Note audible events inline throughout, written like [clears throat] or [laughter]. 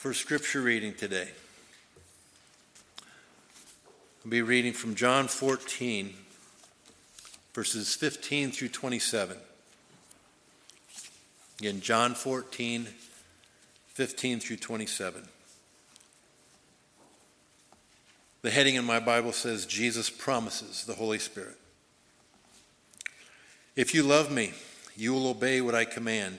for scripture reading today. I'll be reading from John 14, verses 15 through 27. Again, John 14, 15 through 27. The heading in my Bible says, Jesus promises the Holy Spirit. If you love me, you will obey what I command.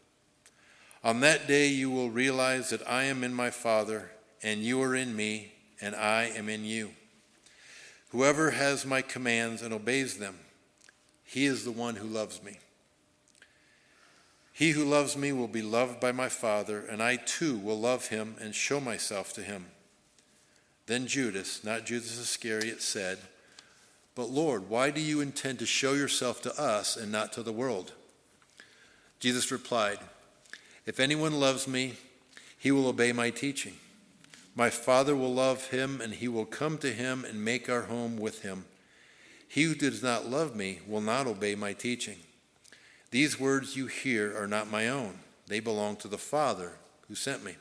On that day you will realize that I am in my Father, and you are in me, and I am in you. Whoever has my commands and obeys them, he is the one who loves me. He who loves me will be loved by my Father, and I too will love him and show myself to him. Then Judas, not Judas Iscariot, said, But Lord, why do you intend to show yourself to us and not to the world? Jesus replied, if anyone loves me, he will obey my teaching. My Father will love him, and he will come to him and make our home with him. He who does not love me will not obey my teaching. These words you hear are not my own, they belong to the Father who sent me.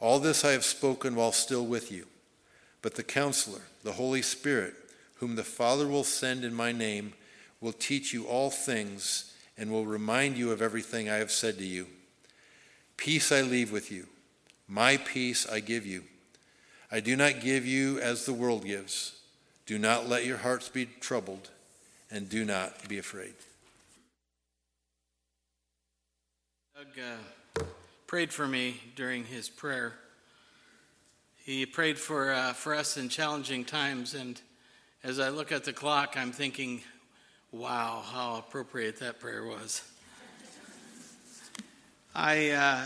All this I have spoken while still with you. But the counselor, the Holy Spirit, whom the Father will send in my name, will teach you all things and will remind you of everything I have said to you. Peace I leave with you, my peace I give you. I do not give you as the world gives. Do not let your hearts be troubled, and do not be afraid. Doug uh, prayed for me during his prayer. He prayed for, uh, for us in challenging times, and as I look at the clock, I'm thinking, Wow, how appropriate that prayer was. I uh,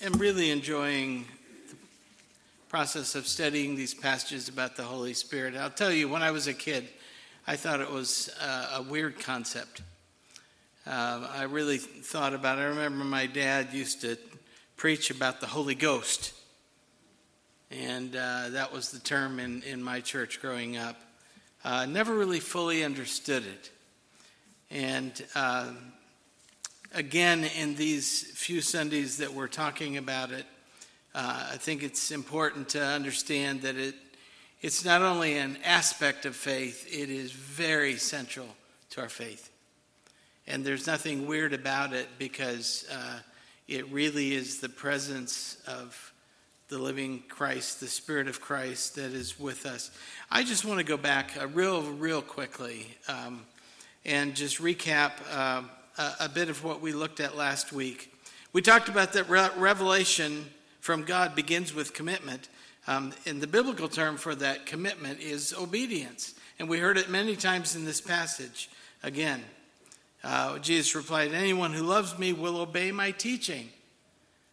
am really enjoying the process of studying these passages about the Holy Spirit. I'll tell you, when I was a kid, I thought it was uh, a weird concept. Uh, I really thought about it. I remember my dad used to preach about the Holy Ghost, and uh, that was the term in, in my church growing up. Uh, never really fully understood it. And uh, again, in these few Sundays that we're talking about it, uh, I think it's important to understand that it, it's not only an aspect of faith, it is very central to our faith. And there's nothing weird about it because uh, it really is the presence of the living Christ, the Spirit of Christ that is with us. I just want to go back uh, real, real quickly um, and just recap uh, a, a, bit of what we looked at last week. We talked about that re- revelation from God begins with commitment. Um, and the biblical term for that commitment is obedience. And we heard it many times in this passage. Again, uh, Jesus replied, Anyone who loves me will obey my teaching.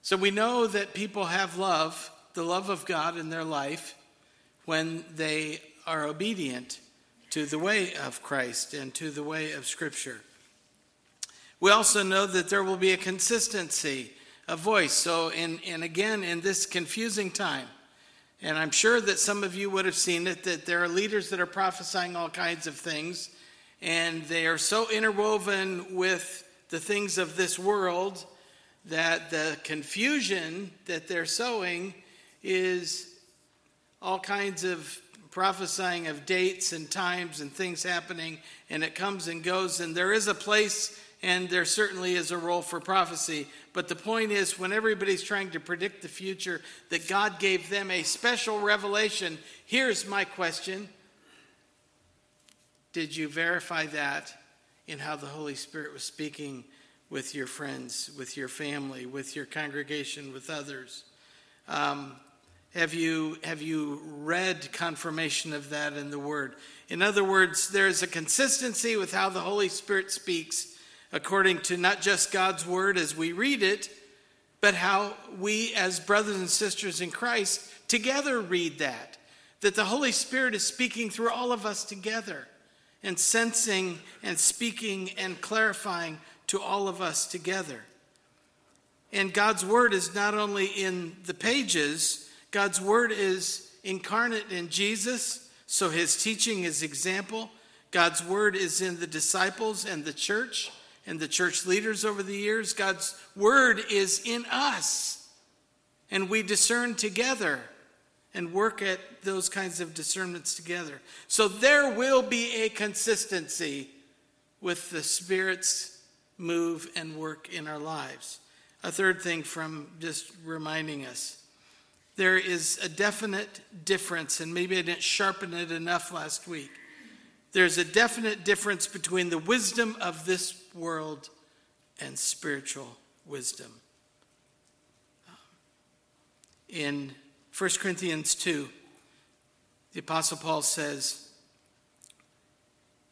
So we know that people have love, the love of God in their life, when they are obedient to the way of Christ and to the way of Scripture. We also know that there will be a consistency of voice. So, in, and again, in this confusing time, and I'm sure that some of you would have seen it, that there are leaders that are prophesying all kinds of things, and they are so interwoven with the things of this world that the confusion that they're sowing is all kinds of prophesying of dates and times and things happening, and it comes and goes. And there is a place, and there certainly is a role for prophecy. But the point is, when everybody's trying to predict the future, that God gave them a special revelation. Here's my question Did you verify that in how the Holy Spirit was speaking with your friends, with your family, with your congregation, with others? Um, have you, have you read confirmation of that in the Word? In other words, there's a consistency with how the Holy Spirit speaks according to not just God's Word as we read it, but how we, as brothers and sisters in Christ, together read that. That the Holy Spirit is speaking through all of us together and sensing and speaking and clarifying to all of us together. And God's Word is not only in the pages, God's Word is incarnate in Jesus, so His teaching is example. God's Word is in the disciples and the church and the church leaders over the years. God's Word is in us, and we discern together and work at those kinds of discernments together. So there will be a consistency with the Spirit's move and work in our lives. A third thing from just reminding us there is a definite difference, and maybe I didn't sharpen it enough last week. There's a definite difference between the wisdom of this world and spiritual wisdom. In 1 Corinthians 2, the Apostle Paul says,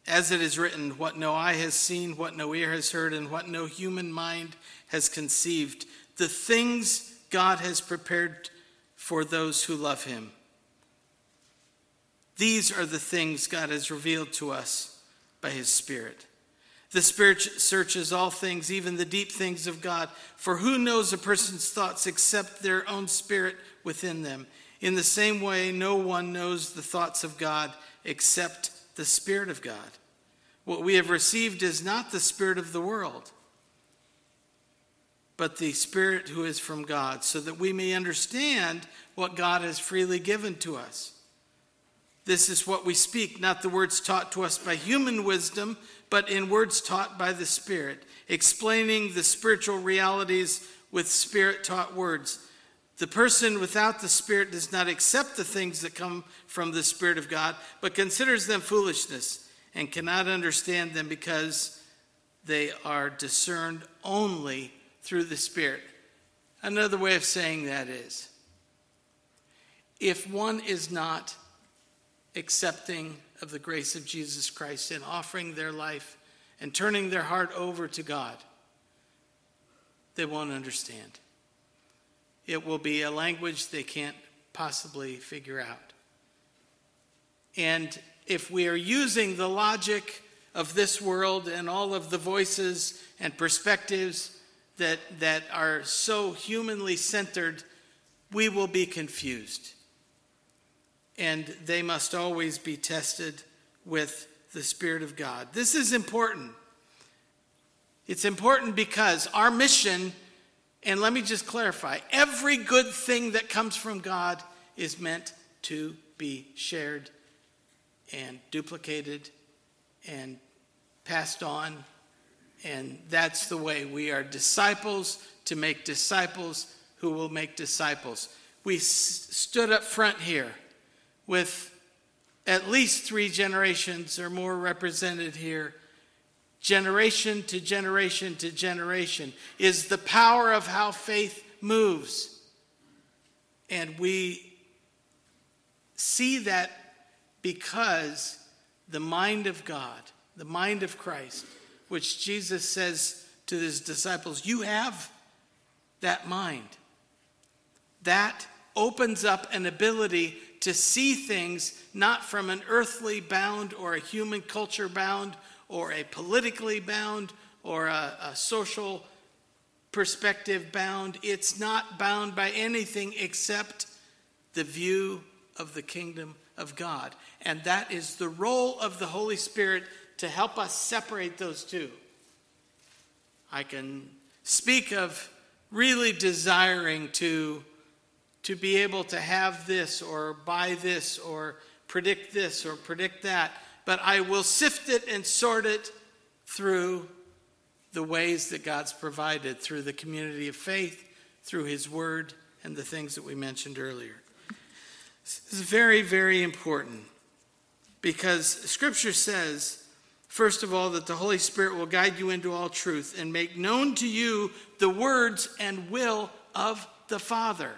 As it is written, what no eye has seen, what no ear has heard, and what no human mind has conceived, the things God has prepared for those who love him. These are the things God has revealed to us by his Spirit. The Spirit searches all things, even the deep things of God. For who knows a person's thoughts except their own spirit within them. In the same way, no one knows the thoughts of God except the Spirit of God. What we have received is not the Spirit of the world, but the Spirit who is from God, so that we may understand what God has freely given to us. This is what we speak, not the words taught to us by human wisdom, but in words taught by the Spirit, explaining the spiritual realities with Spirit taught words. The person without the Spirit does not accept the things that come from the Spirit of God, but considers them foolishness and cannot understand them because they are discerned only through the Spirit. Another way of saying that is if one is not accepting of the grace of Jesus Christ and offering their life and turning their heart over to God, they won't understand. It will be a language they can't possibly figure out. And if we are using the logic of this world and all of the voices and perspectives that, that are so humanly centered, we will be confused. And they must always be tested with the Spirit of God. This is important. It's important because our mission and let me just clarify every good thing that comes from God is meant to be shared and duplicated and passed on. And that's the way we are disciples to make disciples who will make disciples. We s- stood up front here with at least three generations or more represented here generation to generation to generation, is the power of how faith moves. And we see that because the mind of God, the mind of Christ, which Jesus says to his disciples, You have that mind. That opens up an ability to see things not from an earthly bound or a human culture bound or a politically bound or a, a social perspective bound. It's not bound by anything except the view of the kingdom of God. And that is the role of the Holy Spirit to help us separate those two. I can speak of really desiring to, to be able to have this or buy this or predict this or predict that but I will sift it and sort it through the ways that God's provided, through the community of faith, through His Word, and the things that we mentioned earlier. This is very, very important because Scripture says, first of all, that the Holy Spirit will guide you into all truth and make known to you the words and will of the Father.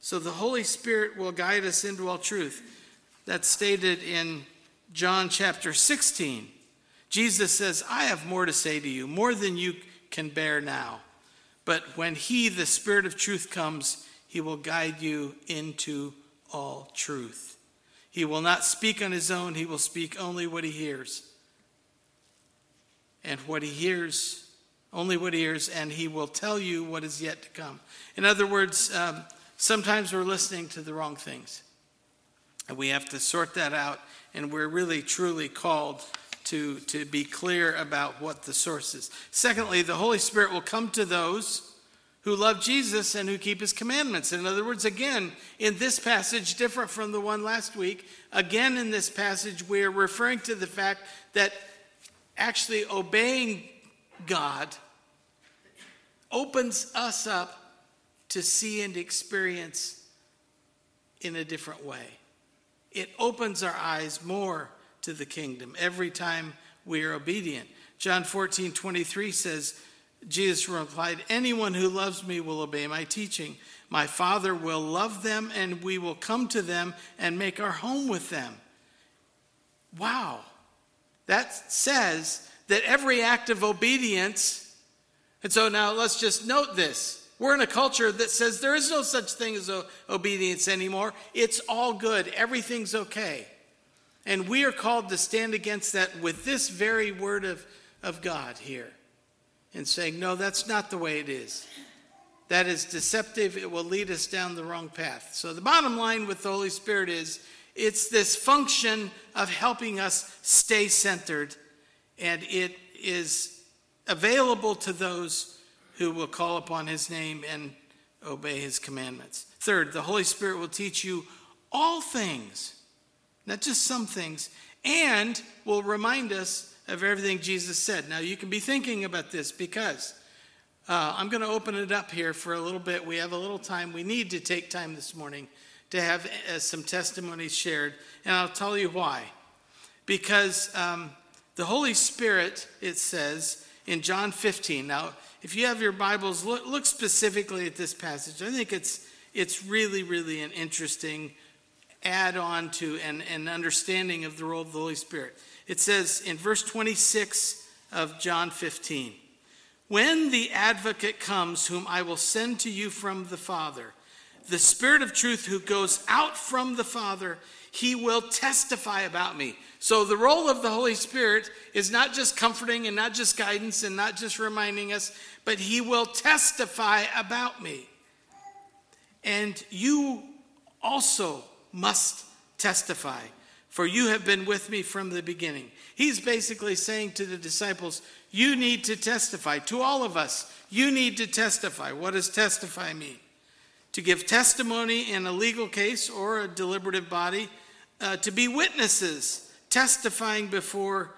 So the Holy Spirit will guide us into all truth. That's stated in John chapter 16, Jesus says, I have more to say to you, more than you can bear now. But when He, the Spirit of truth, comes, He will guide you into all truth. He will not speak on His own, He will speak only what He hears. And what He hears, only what He hears, and He will tell you what is yet to come. In other words, um, sometimes we're listening to the wrong things. And we have to sort that out, and we're really truly called to, to be clear about what the source is. Secondly, the Holy Spirit will come to those who love Jesus and who keep his commandments. In other words, again, in this passage, different from the one last week, again in this passage, we're referring to the fact that actually obeying God opens us up to see and experience in a different way. It opens our eyes more to the kingdom every time we are obedient. John 14, 23 says, Jesus replied, Anyone who loves me will obey my teaching. My Father will love them, and we will come to them and make our home with them. Wow. That says that every act of obedience, and so now let's just note this. We're in a culture that says there is no such thing as obedience anymore. It's all good, everything's okay. And we are called to stand against that with this very word of, of God here and saying, no, that's not the way it is. That is deceptive. It will lead us down the wrong path. So, the bottom line with the Holy Spirit is it's this function of helping us stay centered, and it is available to those who will call upon his name and obey his commandments. Third, the Holy Spirit will teach you all things, not just some things, and will remind us of everything Jesus said. Now, you can be thinking about this because uh, I'm going to open it up here for a little bit. We have a little time. We need to take time this morning to have uh, some testimonies shared, and I'll tell you why. Because um, the Holy Spirit, it says in John 15. Now, if you have your Bibles, look, look specifically at this passage. I think it's it's really, really an interesting add on to an, an understanding of the role of the Holy Spirit. It says in verse 26 of John 15 When the advocate comes, whom I will send to you from the Father, the Spirit of truth who goes out from the Father, he will testify about me. So, the role of the Holy Spirit is not just comforting and not just guidance and not just reminding us, but he will testify about me. And you also must testify for you have been with me from the beginning. He's basically saying to the disciples, You need to testify. To all of us, you need to testify. What does testify mean? To give testimony in a legal case or a deliberative body, uh, to be witnesses, testifying before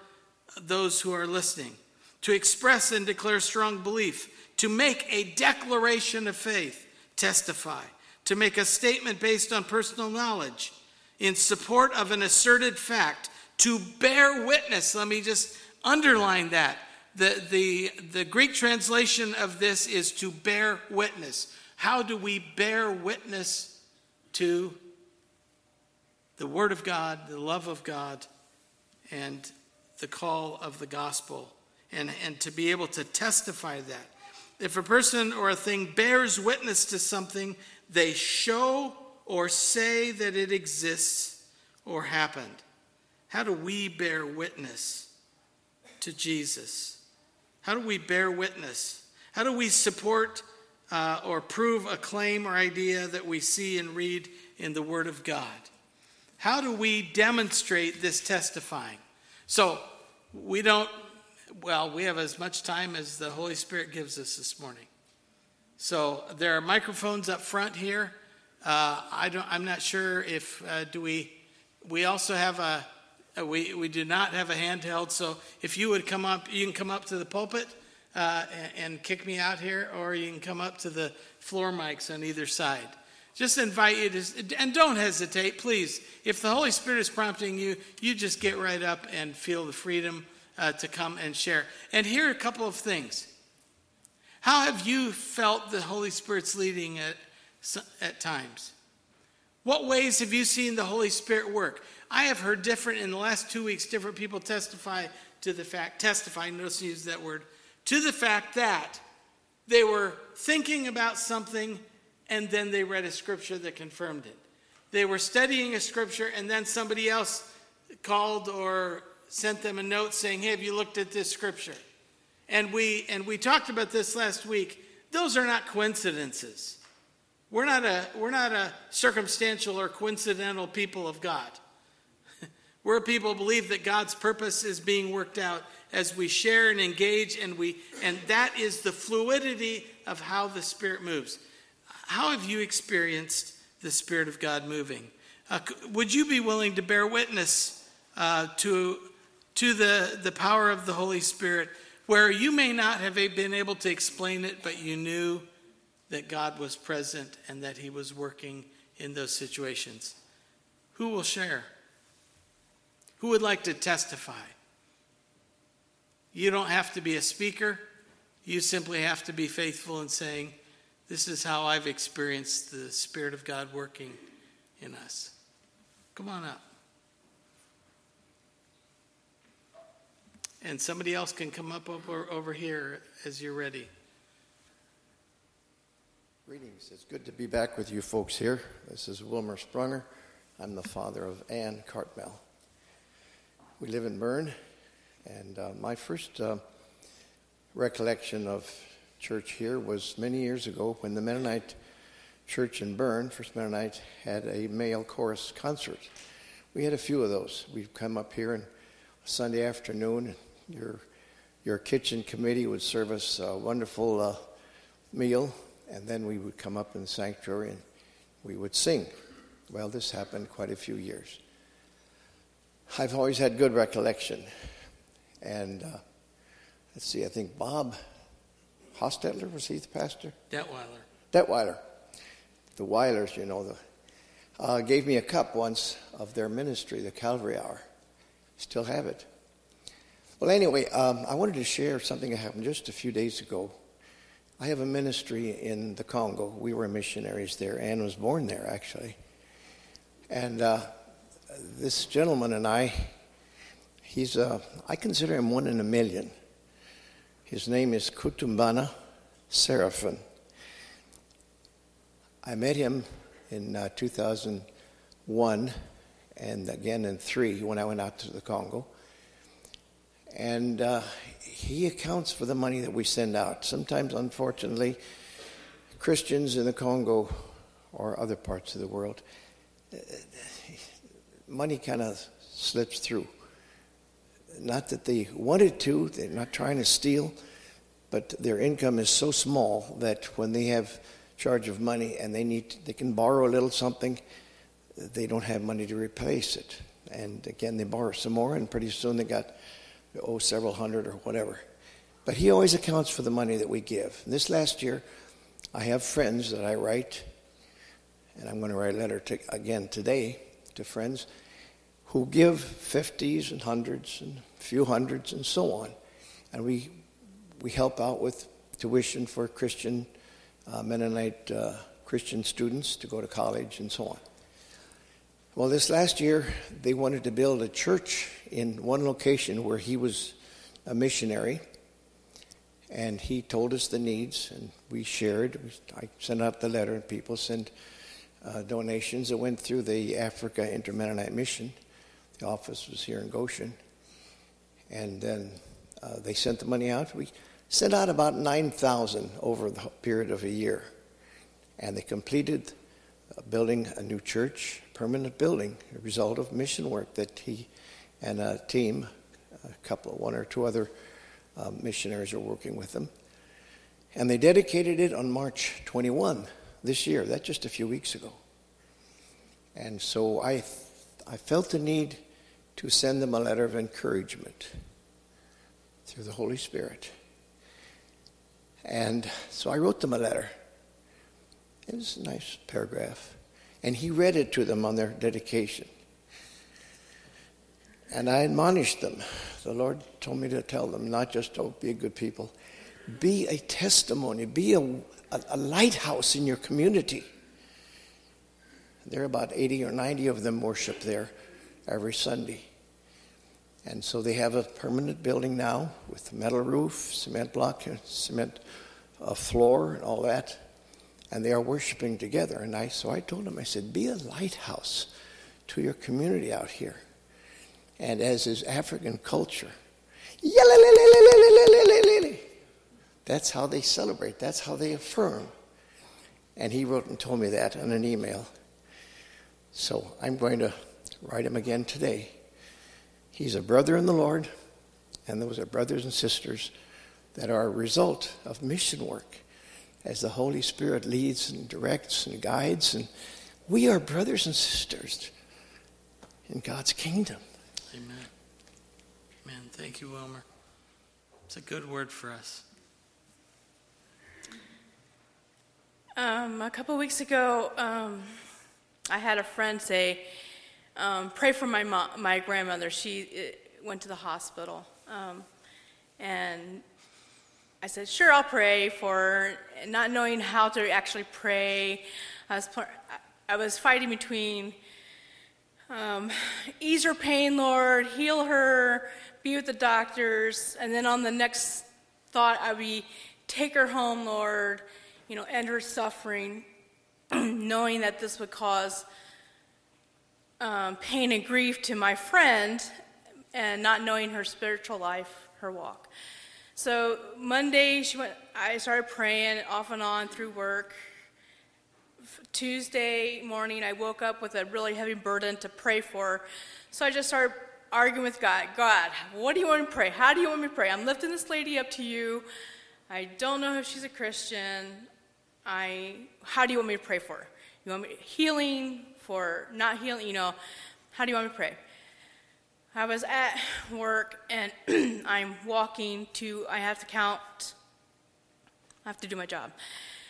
those who are listening, to express and declare strong belief, to make a declaration of faith, testify, to make a statement based on personal knowledge in support of an asserted fact to bear witness. Let me just underline that. The, the, the Greek translation of this is to bear witness. How do we bear witness to the Word of God, the love of God, and the call of the gospel? And, and to be able to testify that. If a person or a thing bears witness to something, they show or say that it exists or happened? How do we bear witness to Jesus? How do we bear witness? How do we support uh, or prove a claim or idea that we see and read in the Word of God? How do we demonstrate this testifying? So, we don't, well, we have as much time as the Holy Spirit gives us this morning. So, there are microphones up front here. Uh, I don't, I'm not sure if, uh, do we, we also have a, a, we, we do not have a handheld, so if you would come up, you can come up to the pulpit uh, and, and kick me out here, or you can come up to the floor mics on either side. Just invite you to, and don't hesitate, please. If the Holy Spirit is prompting you, you just get right up and feel the freedom uh, to come and share. And here are a couple of things. How have you felt the Holy Spirit's leading at at times. What ways have you seen the Holy Spirit work? I have heard different in the last two weeks, different people testify to the fact, testify, notice use that word, to the fact that They were thinking about something and then they read a scripture that confirmed it. They were studying a scripture and then somebody else called or sent them a note saying, "Hey, have you looked at this scripture?" And we and we talked about this last week. Those are not coincidences. We're not a we're not a circumstantial or coincidental people of God. [laughs] We're people who believe that God's purpose is being worked out as we share and engage and we and that is the fluidity of how the spirit moves. How have you experienced the spirit of God moving? Uh, would you be willing to bear witness uh, to to the the power of the Holy Spirit where you may not have been able to explain it but you knew that God was present and that he was working in those situations? Who will share? Who would like to testify? You don't have to be a speaker. You simply have to be faithful in saying, This is how I've experienced the Spirit of God working in us. Come on up. And somebody else can come up over, over here as you're ready. Greetings. It's good to be back with you folks here. This is Wilmer Sprunger. I'm the father of Ann Cartmel. We live in Berne, and uh, my first uh, recollection of church here was many years ago when the Mennonite church in Berne, First Mennonite, had a male chorus concert. We had a few of those. We'd come up here on Sunday afternoon, and your, your kitchen committee would serve us a wonderful uh, meal, and then we would come up in the sanctuary and we would sing. Well, this happened quite a few years. I've always had good recollection. And uh, let's see, I think Bob Hostetler, was he the pastor? Detweiler. Detweiler. The Weilers, you know, the, uh, gave me a cup once of their ministry, the Calvary Hour. Still have it. Well, anyway, um, I wanted to share something that happened just a few days ago. I have a ministry in the Congo. We were missionaries there. Anne was born there, actually. And uh, this gentleman and I, he's, uh, I consider him one in a million. His name is Kutumbana Seraphin. I met him in uh, 2001 and again in 3 when I went out to the Congo. And uh, he accounts for the money that we send out. Sometimes, unfortunately, Christians in the Congo or other parts of the world money kind of slips through. Not that they wanted to, they're not trying to steal, but their income is so small that when they have charge of money and they need to, they can borrow a little something, they don't have money to replace it. And again, they borrow some more, and pretty soon they got oh several hundred or whatever. But he always accounts for the money that we give. This last year, I have friends that I write, and I'm going to write a letter to, again today to friends who give 50s and hundreds and a few hundreds and so on. And we, we help out with tuition for Christian, uh, Mennonite uh, Christian students to go to college and so on. Well, this last year, they wanted to build a church in one location where he was a missionary. And he told us the needs, and we shared. I sent out the letter, and people sent uh, donations that went through the Africa Intermennonite Mission. The office was here in Goshen. And then uh, they sent the money out. We sent out about 9,000 over the period of a year. And they completed uh, building a new church, permanent building, a result of mission work that he and a team, a couple, of one or two other uh, missionaries are working with them. And they dedicated it on March 21 this year. That's just a few weeks ago. And so I, I felt the need to send them a letter of encouragement through the Holy Spirit. And so I wrote them a letter. It was a nice paragraph. And he read it to them on their dedication. And I admonished them. The Lord told me to tell them not just to be good people, be a testimony, be a, a, a lighthouse in your community. There are about 80 or 90 of them worship there every Sunday. And so they have a permanent building now with a metal roof, cement block, cement a floor and all that, and they are worshiping together. And I, so I told him, I said, be a lighthouse to your community out here. And as is African culture, that's how they celebrate, that's how they affirm. And he wrote and told me that in an email. So I'm going to write him again today. He's a brother in the Lord, and those are brothers and sisters that are a result of mission work as the Holy Spirit leads and directs and guides. And we are brothers and sisters in God's kingdom. Amen. Amen. Thank you, Wilmer. It's a good word for us. Um, a couple weeks ago, um, I had a friend say, um, "Pray for my mom, my grandmother. She uh, went to the hospital." Um, and I said, "Sure, I'll pray for her." Not knowing how to actually pray, I was, I was fighting between um, ease her pain, Lord, heal her, be with the doctors, and then on the next thought, I'd be take her home, Lord you know, end her suffering, [clears throat] knowing that this would cause um, pain and grief to my friend, and not knowing her spiritual life, her walk. So Monday, she went. I started praying off and on through work. Tuesday morning, I woke up with a really heavy burden to pray for. So I just started arguing with God. God, what do you want me to pray? How do you want me to pray? I'm lifting this lady up to you. I don't know if she's a Christian. I, how do you want me to pray for her? You want me healing for not healing? You know, how do you want me to pray? I was at work and [clears throat] I'm walking to, I have to count, I have to do my job.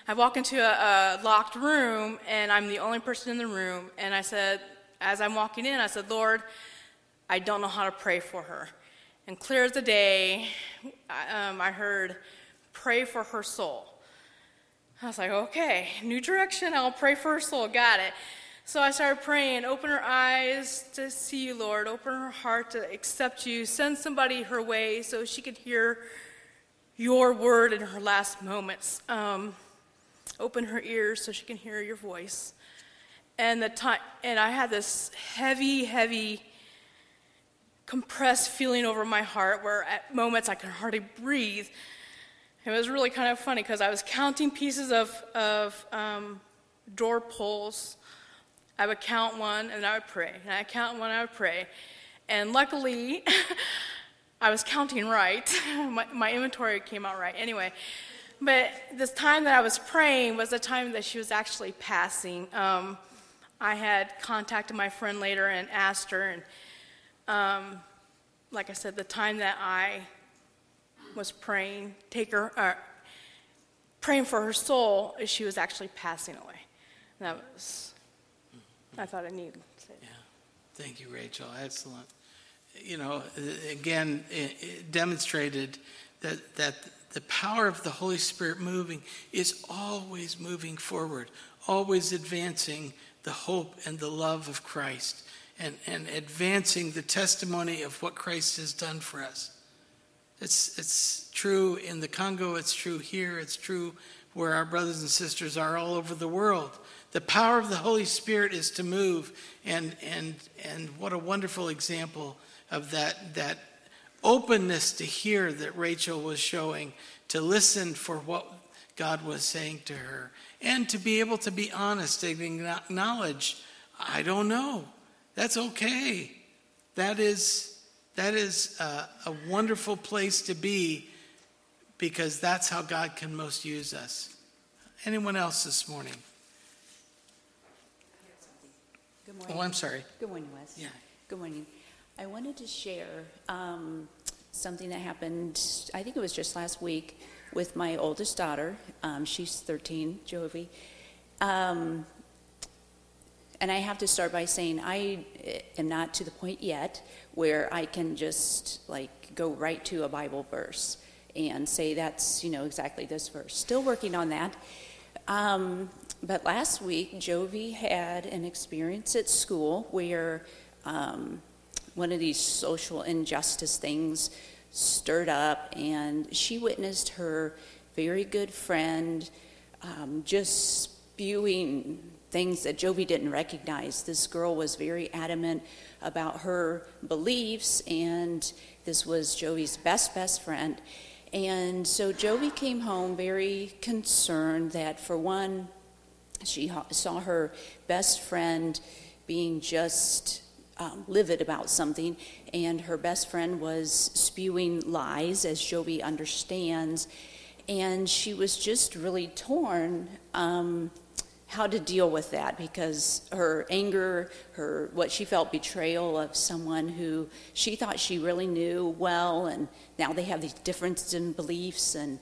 I walk into a, a, locked room and I'm the only person in the room. And I said, as I'm walking in, I said, Lord, I don't know how to pray for her. And clear as the day, um, I heard, pray for her soul. I was like, okay, new direction. I'll pray for her soul. Got it. So I started praying, open her eyes to see you, Lord. Open her heart to accept you. Send somebody her way so she could hear your word in her last moments. Um, open her ears so she can hear your voice. And the time, and I had this heavy, heavy, compressed feeling over my heart where at moments I could hardly breathe. It was really kind of funny because I was counting pieces of, of um, door pulls. I would count one and I would pray. And I count one, I would pray. And luckily, [laughs] I was counting right. [laughs] my, my inventory came out right. Anyway, but this time that I was praying was the time that she was actually passing. Um, I had contacted my friend later and asked her, and um, like I said, the time that I was praying, take her, uh, praying for her soul she was actually passing away. And that was, I thought I needed. Yeah. Thank you, Rachel. Excellent. You know, again, it, it demonstrated that, that the power of the Holy Spirit moving is always moving forward, always advancing the hope and the love of Christ and, and advancing the testimony of what Christ has done for us. It's, it's true in the Congo, it's true here, it's true where our brothers and sisters are all over the world. The power of the Holy Spirit is to move, and, and, and what a wonderful example of that, that openness to hear that Rachel was showing, to listen for what God was saying to her, and to be able to be honest and acknowledge, I don't know. That's okay. That is that is a, a wonderful place to be because that's how God can most use us. Anyone else this morning? Good morning. Oh, I'm sorry. Good morning, Wes. Yeah. Good morning. I wanted to share um, something that happened, I think it was just last week, with my oldest daughter. Um, she's 13, Jovi. Um, and I have to start by saying I eh, am not to the point yet where I can just like go right to a Bible verse and say that's you know exactly this verse. Still working on that. Um, but last week, Jovi had an experience at school where um, one of these social injustice things stirred up, and she witnessed her very good friend, um, just spewing things that Jovi didn't recognize. This girl was very adamant about her beliefs, and this was Jovi's best, best friend. And so Jovi came home very concerned that, for one, she saw her best friend being just um, livid about something, and her best friend was spewing lies, as Jovi understands, and she was just really torn. Um, how to deal with that because her anger, her what she felt betrayal of someone who she thought she really knew well, and now they have these differences in beliefs and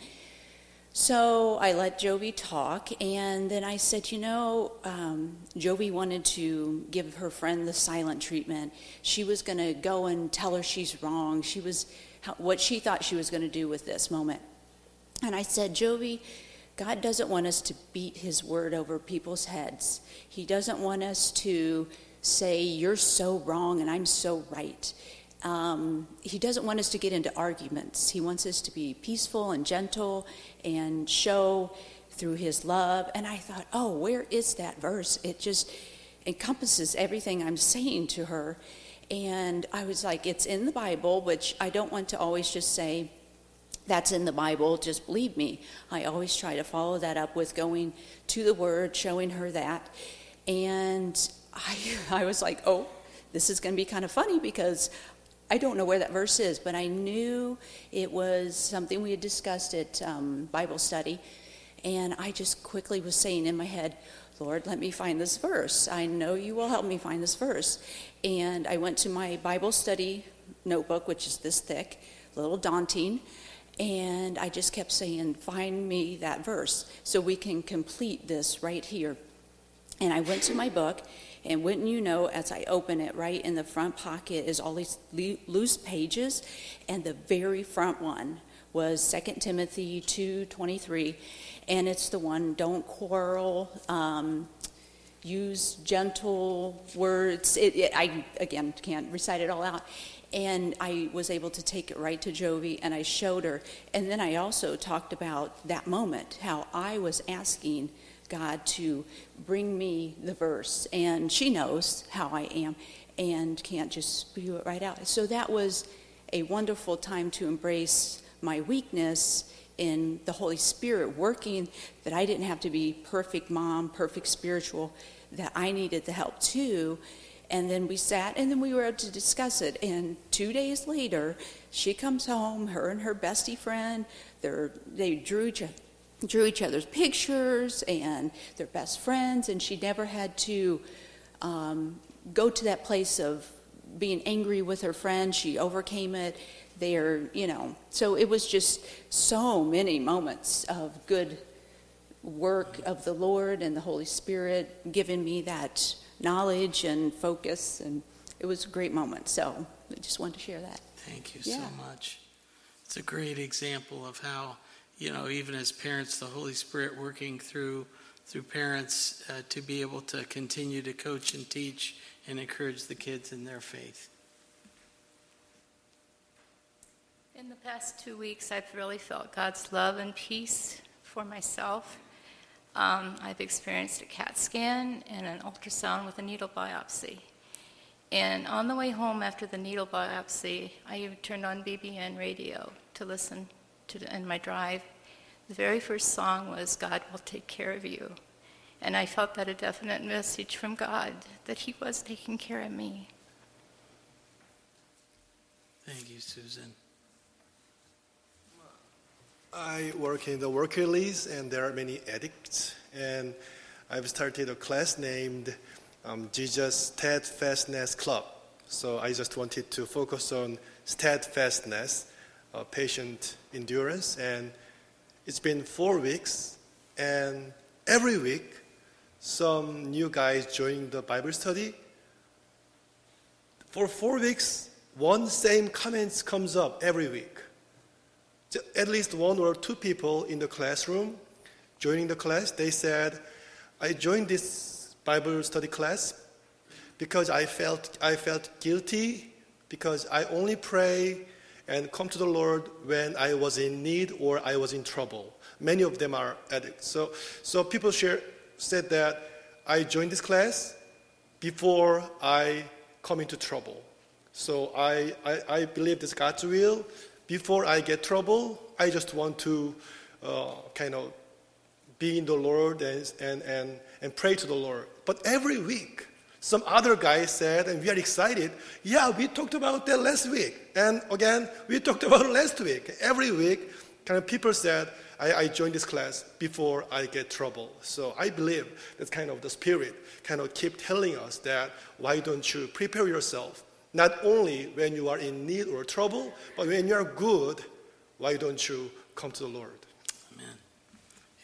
so I let Jovi talk, and then I said, you know, um, Jovi wanted to give her friend the silent treatment. She was going to go and tell her she's wrong. She was what she thought she was going to do with this moment. And I said, Jovi, God doesn't want us to beat his word over people's heads. He doesn't want us to say, you're so wrong and I'm so right. Um, he doesn't want us to get into arguments. He wants us to be peaceful and gentle and show through his love. And I thought, oh, where is that verse? It just encompasses everything I'm saying to her. And I was like, it's in the Bible, which I don't want to always just say, that's in the Bible, just believe me. I always try to follow that up with going to the Word, showing her that. And I, [laughs] I was like, oh, this is going to be kind of funny because I don't know where that verse is, but I knew it was something we had discussed at um, Bible study. And I just quickly was saying in my head, Lord, let me find this verse. I know you will help me find this verse. And I went to my Bible study notebook, which is this thick, a little daunting. And I just kept saying, Find me that verse so we can complete this right here. And I went to my book and wouldn't you know, as I open it, right in the front pocket is all these loose pages, and the very front one was 2 Timothy 2:23, and it's the one don't quarrel, um, use gentle words. It, it, I again can't recite it all out. And I was able to take it right to Jovi and I showed her. And then I also talked about that moment, how I was asking God to bring me the verse. And she knows how I am and can't just spew it right out. So that was a wonderful time to embrace my weakness in the Holy Spirit working, that I didn't have to be perfect mom, perfect spiritual, that I needed the help too. And then we sat and then we were able to discuss it. And two days later, she comes home, her and her bestie friend, they drew each drew each other's pictures and they're best friends, and she never had to um, go to that place of being angry with her friend. She overcame it. There, you know, so it was just so many moments of good work of the Lord and the Holy Spirit giving me that knowledge and focus, and it was a great moment. So I just wanted to share that. Thank you yeah. so much. It's a great example of how you know, even as parents, the Holy Spirit working through through parents uh, to be able to continue to coach and teach and encourage the kids in their faith. In the past two weeks, I've really felt God's love and peace for myself. Um, I've experienced a CAT scan and an ultrasound with a needle biopsy. And on the way home after the needle biopsy, I turned on BBN radio to listen to in my drive. The very first song was God Will Take Care of You. And I felt that a definite message from God that He was taking care of me. Thank you, Susan. I work in the work release, and there are many addicts. And I've started a class named um, Jesus Steadfastness Club. So I just wanted to focus on steadfastness, uh, patient endurance, and it's been four weeks, and every week, some new guys join the Bible study. For four weeks, one same comments comes up every week. At least one or two people in the classroom joining the class, they said, I joined this Bible study class because I felt, I felt guilty because I only pray and come to the Lord when I was in need or I was in trouble. Many of them are addicts. So, so people share, said that I joined this class before I come into trouble. So I, I, I believe this God's will. Before I get trouble, I just want to uh, kind of be in the Lord and, and, and, and pray to the Lord. But every week, some other guy said, and we are excited, yeah, we talked about that last week. And again, we [laughs] talked about last week. Every week, kind of people said, I, I joined this class before I get trouble. So I believe that's kind of the spirit kind of keep telling us that why don't you prepare yourself? Not only when you are in need or trouble, but when you are good, why don't you come to the Lord? Amen.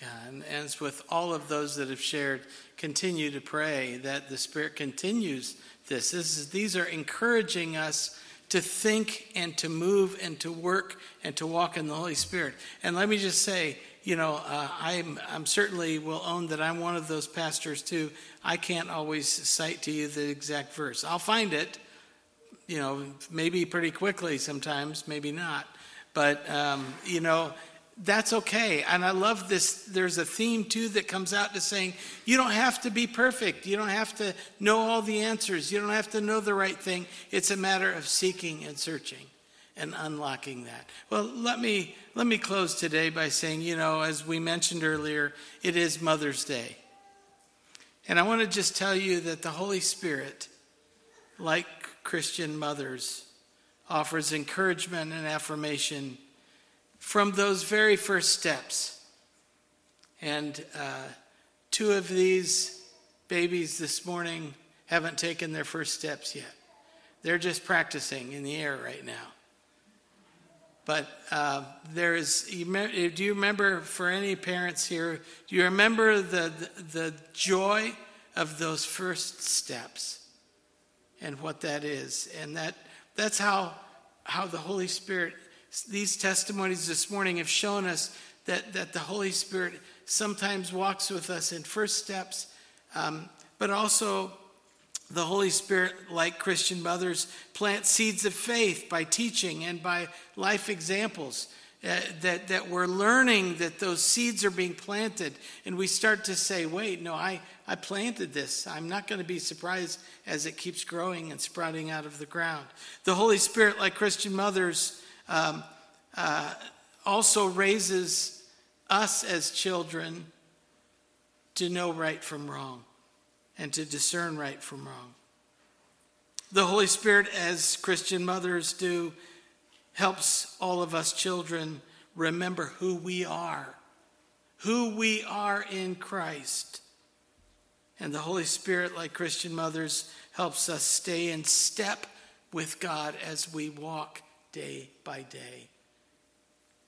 Yeah, and as with all of those that have shared, continue to pray that the Spirit continues this. this is, these are encouraging us to think and to move and to work and to walk in the Holy Spirit. And let me just say, you know, uh, I'm, I'm certainly will own that I'm one of those pastors too. I can't always cite to you the exact verse. I'll find it, you know, maybe pretty quickly sometimes, maybe not. But, um, you know, that's okay. And I love this. There's a theme too that comes out to saying you don't have to be perfect. You don't have to know all the answers. You don't have to know the right thing. It's a matter of seeking and searching and unlocking that. Well, let me let me close today by saying, you know, as we mentioned earlier, it is Mother's Day. And I want to just tell you that the Holy Spirit, like Christian mothers, offers encouragement and affirmation from those very first steps. And uh, two of these babies this morning haven't taken their first steps yet. They're just practicing in the air right now. But uh, there is, do you remember for any parents here, do you remember the, the, the joy of those first steps and what that is? And that, that's how, how the Holy Spirit these testimonies this morning have shown us that, that the Holy Spirit sometimes walks with us in first steps, um, but also the Holy Spirit, like Christian mothers, plants seeds of faith by teaching and by life examples. Uh, that, that we're learning that those seeds are being planted, and we start to say, wait, no, I, I planted this. I'm not going to be surprised as it keeps growing and sprouting out of the ground. The Holy Spirit, like Christian mothers, um, uh, also raises us as children to know right from wrong and to discern right from wrong. The Holy Spirit, as Christian mothers do, helps all of us children remember who we are, who we are in Christ. And the Holy Spirit, like Christian mothers, helps us stay in step with God as we walk day by day.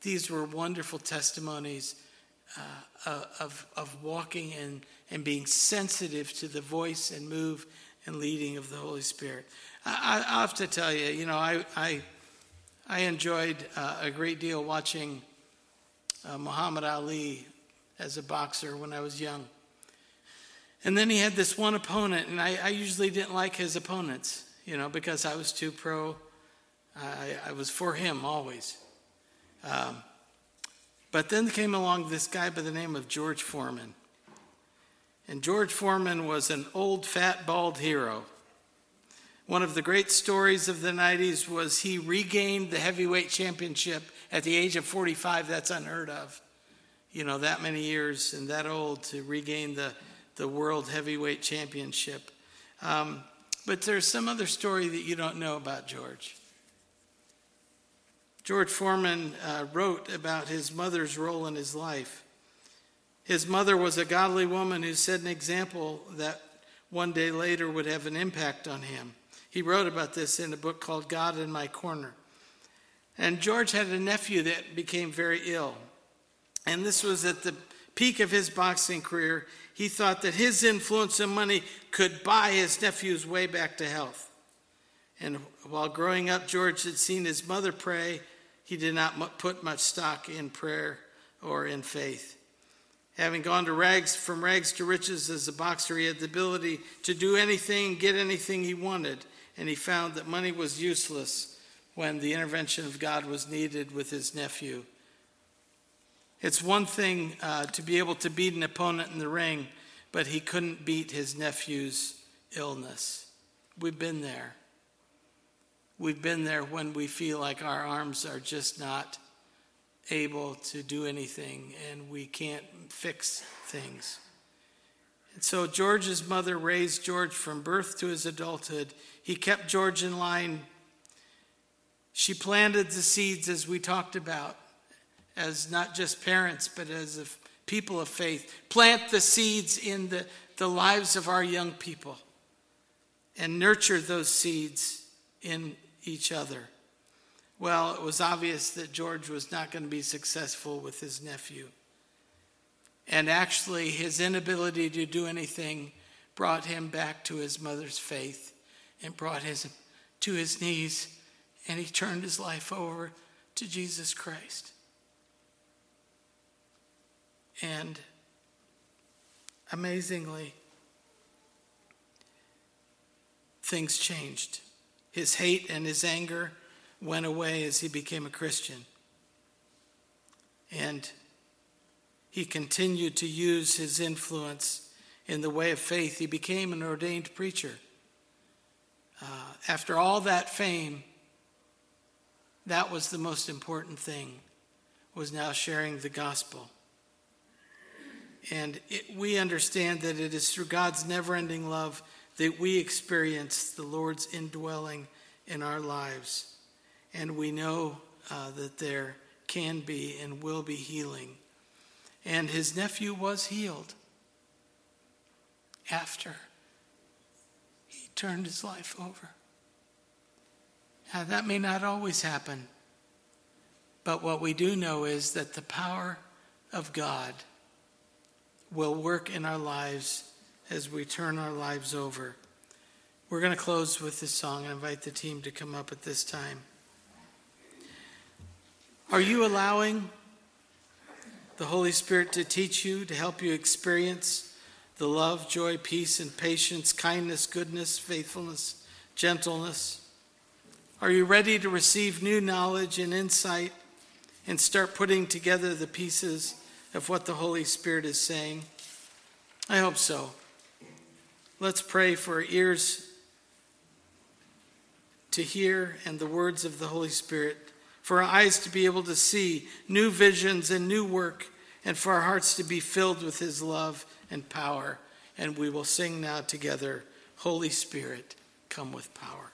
These were wonderful testimonies uh, of, of walking and, and being sensitive to the voice and move and leading of the Holy Spirit. I, I have to tell you, you know, I, I, I enjoyed uh, a great deal watching uh, Muhammad Ali as a boxer when I was young. And then he had this one opponent, and I, I usually didn't like his opponents, you know, because I was too pro I, I was for him always. Um, but then came along this guy by the name of George Foreman. And George Foreman was an old, fat, bald hero. One of the great stories of the 90s was he regained the heavyweight championship at the age of 45. That's unheard of. You know, that many years and that old to regain the, the world heavyweight championship. Um, but there's some other story that you don't know about George. George Foreman uh, wrote about his mother's role in his life. His mother was a godly woman who set an example that one day later would have an impact on him. He wrote about this in a book called God in My Corner. And George had a nephew that became very ill. And this was at the peak of his boxing career. He thought that his influence and money could buy his nephew's way back to health. And while growing up, George had seen his mother pray he did not put much stock in prayer or in faith. Having gone to rags from rags to riches as a boxer, he had the ability to do anything, get anything he wanted, and he found that money was useless when the intervention of God was needed with his nephew. It's one thing uh, to be able to beat an opponent in the ring, but he couldn't beat his nephew's illness. We've been there. We've been there when we feel like our arms are just not able to do anything and we can't fix things. And so George's mother raised George from birth to his adulthood. He kept George in line. She planted the seeds, as we talked about, as not just parents, but as a people of faith. Plant the seeds in the, the lives of our young people and nurture those seeds in each other. Well, it was obvious that George was not going to be successful with his nephew. And actually, his inability to do anything brought him back to his mother's faith and brought him to his knees, and he turned his life over to Jesus Christ. And amazingly, things changed. His hate and his anger went away as he became a Christian. And he continued to use his influence in the way of faith. He became an ordained preacher. Uh, after all that fame, that was the most important thing, was now sharing the gospel. And it, we understand that it is through God's never ending love that we experience the Lord's indwelling in our lives. And we know uh, that there can be and will be healing. And his nephew was healed after he turned his life over. Now, that may not always happen, but what we do know is that the power of God will work in our lives as we turn our lives over. We're going to close with this song. and invite the team to come up at this time. Are you allowing the Holy Spirit to teach you, to help you experience the love, joy, peace, and patience, kindness, goodness, faithfulness, gentleness? Are you ready to receive new knowledge and insight and start putting together the pieces of what the Holy Spirit is saying? I hope so. Let's pray for ears to hear and the words of the Holy Spirit, for our eyes to be able to see new visions and new work, and for our hearts to be filled with His love and power. And we will sing now together Holy Spirit, come with power.